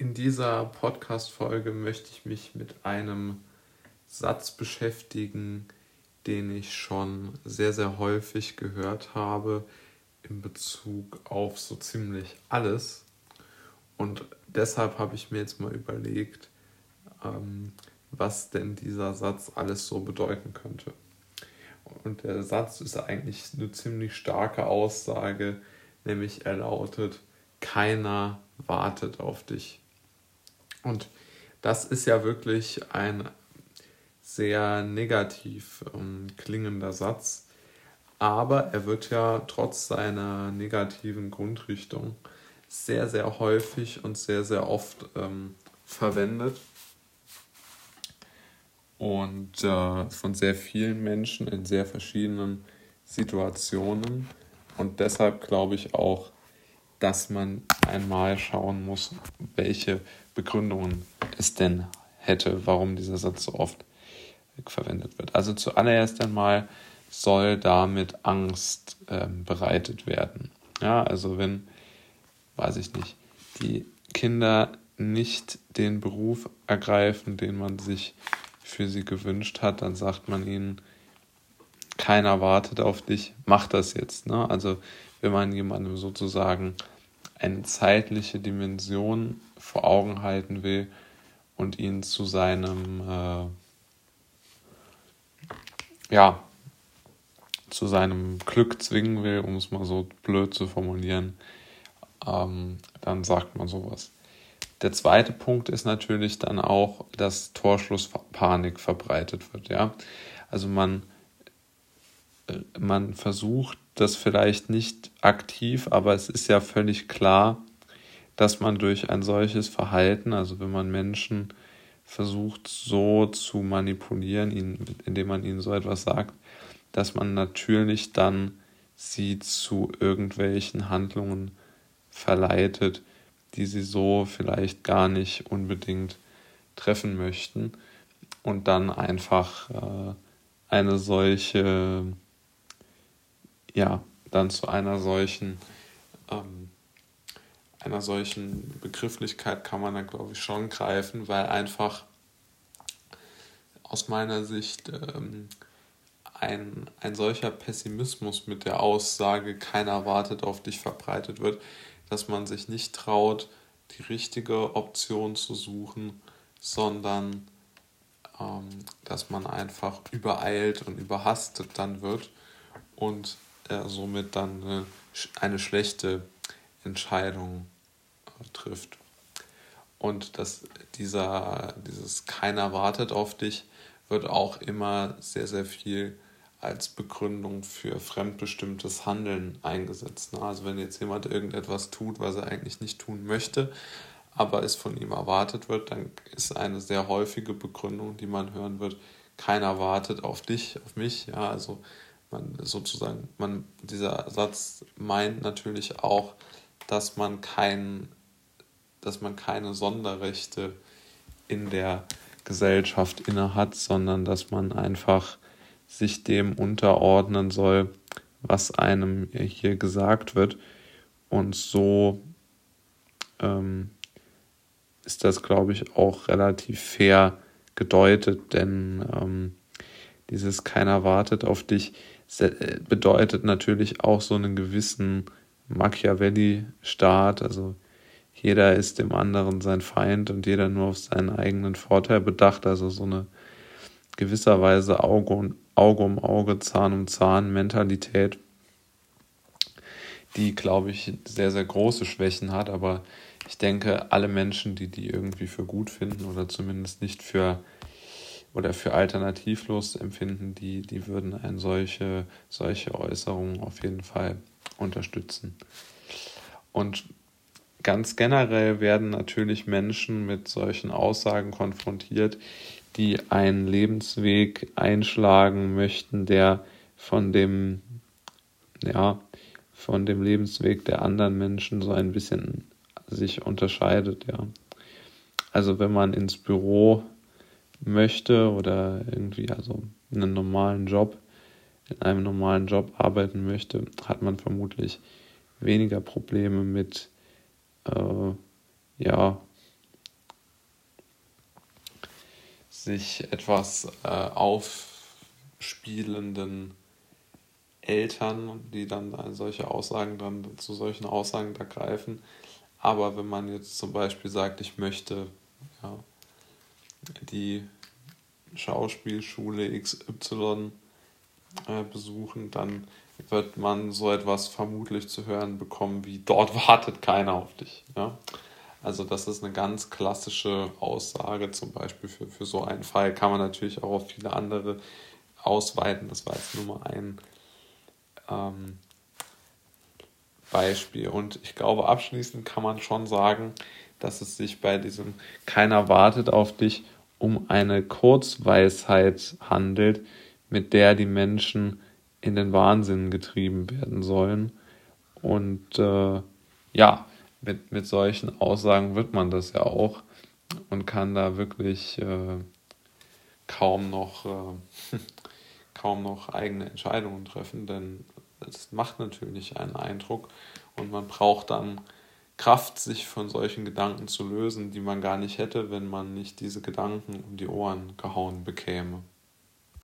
In dieser Podcast-Folge möchte ich mich mit einem Satz beschäftigen, den ich schon sehr, sehr häufig gehört habe in Bezug auf so ziemlich alles. Und deshalb habe ich mir jetzt mal überlegt, ähm, was denn dieser Satz alles so bedeuten könnte. Und der Satz ist eigentlich eine ziemlich starke Aussage, nämlich er lautet, keiner wartet auf dich. Und das ist ja wirklich ein sehr negativ ähm, klingender Satz, aber er wird ja trotz seiner negativen Grundrichtung sehr, sehr häufig und sehr, sehr oft ähm, verwendet und äh, von sehr vielen Menschen in sehr verschiedenen Situationen. Und deshalb glaube ich auch, dass man einmal schauen muss, welche Begründungen es denn hätte, warum dieser Satz so oft verwendet wird. Also zuallererst einmal soll damit Angst ähm, bereitet werden. Ja, also wenn, weiß ich nicht, die Kinder nicht den Beruf ergreifen, den man sich für sie gewünscht hat, dann sagt man ihnen, keiner wartet auf dich, mach das jetzt. Ne? Also wenn man jemandem sozusagen eine zeitliche Dimension vor Augen halten will und ihn zu seinem äh, ja zu seinem Glück zwingen will, um es mal so blöd zu formulieren, ähm, dann sagt man sowas. Der zweite Punkt ist natürlich dann auch, dass Torschlusspanik verbreitet wird. Ja? Also man, äh, man versucht das vielleicht nicht aktiv, aber es ist ja völlig klar, dass man durch ein solches Verhalten, also wenn man Menschen versucht so zu manipulieren, indem man ihnen so etwas sagt, dass man natürlich dann sie zu irgendwelchen Handlungen verleitet, die sie so vielleicht gar nicht unbedingt treffen möchten und dann einfach äh, eine solche, ja, dann zu einer solchen, ähm, einer solchen Begrifflichkeit kann man dann, glaube ich, schon greifen, weil einfach aus meiner Sicht ähm, ein, ein solcher Pessimismus mit der Aussage, keiner wartet auf dich verbreitet wird, dass man sich nicht traut, die richtige Option zu suchen, sondern ähm, dass man einfach übereilt und überhastet dann wird und äh, somit dann eine, eine schlechte Entscheidung äh, trifft. Und dass dieser, dieses keiner wartet auf dich wird auch immer sehr, sehr viel als Begründung für fremdbestimmtes Handeln eingesetzt. Ne? Also wenn jetzt jemand irgendetwas tut, was er eigentlich nicht tun möchte, aber es von ihm erwartet wird, dann ist eine sehr häufige Begründung, die man hören wird, keiner wartet auf dich, auf mich. Ja, also man sozusagen, man, dieser Satz meint natürlich auch, dass man kein, dass man keine Sonderrechte in der Gesellschaft innehat, sondern dass man einfach sich dem unterordnen soll, was einem hier gesagt wird. Und so ähm, ist das, glaube ich, auch relativ fair gedeutet, denn ähm, dieses keiner wartet auf dich bedeutet natürlich auch so einen gewissen Machiavelli-Staat, also jeder ist dem anderen sein Feind und jeder nur auf seinen eigenen Vorteil bedacht, also so eine gewisserweise Auge, und, Auge um Auge, Zahn um Zahn Mentalität, die, glaube ich, sehr, sehr große Schwächen hat. Aber ich denke, alle Menschen, die die irgendwie für gut finden oder zumindest nicht für oder für alternativlos empfinden, die, die würden eine solche, solche Äußerungen auf jeden Fall unterstützen. Und ganz generell werden natürlich Menschen mit solchen Aussagen konfrontiert, die einen Lebensweg einschlagen möchten, der von dem, ja, von dem Lebensweg der anderen Menschen so ein bisschen sich unterscheidet, ja. Also wenn man ins Büro möchte oder irgendwie also einen normalen Job, in einem normalen Job arbeiten möchte, hat man vermutlich weniger Probleme mit äh, ja, sich etwas äh, aufspielenden Eltern, die dann solche Aussagen dann zu solchen Aussagen da greifen. Aber wenn man jetzt zum Beispiel sagt, ich möchte ja, die Schauspielschule XY äh, besuchen, dann wird man so etwas vermutlich zu hören bekommen wie dort wartet keiner auf dich. Ja? Also das ist eine ganz klassische Aussage zum Beispiel für, für so einen Fall. Kann man natürlich auch auf viele andere ausweiten. Das war jetzt nur mal ein ähm, Beispiel. Und ich glaube, abschließend kann man schon sagen, dass es sich bei diesem Keiner wartet auf dich um eine Kurzweisheit handelt, mit der die Menschen in den Wahnsinn getrieben werden sollen. Und äh, ja, mit, mit solchen Aussagen wird man das ja auch und kann da wirklich äh, kaum noch äh, kaum noch eigene Entscheidungen treffen, denn es macht natürlich einen Eindruck und man braucht dann Kraft, sich von solchen Gedanken zu lösen, die man gar nicht hätte, wenn man nicht diese Gedanken um die Ohren gehauen bekäme.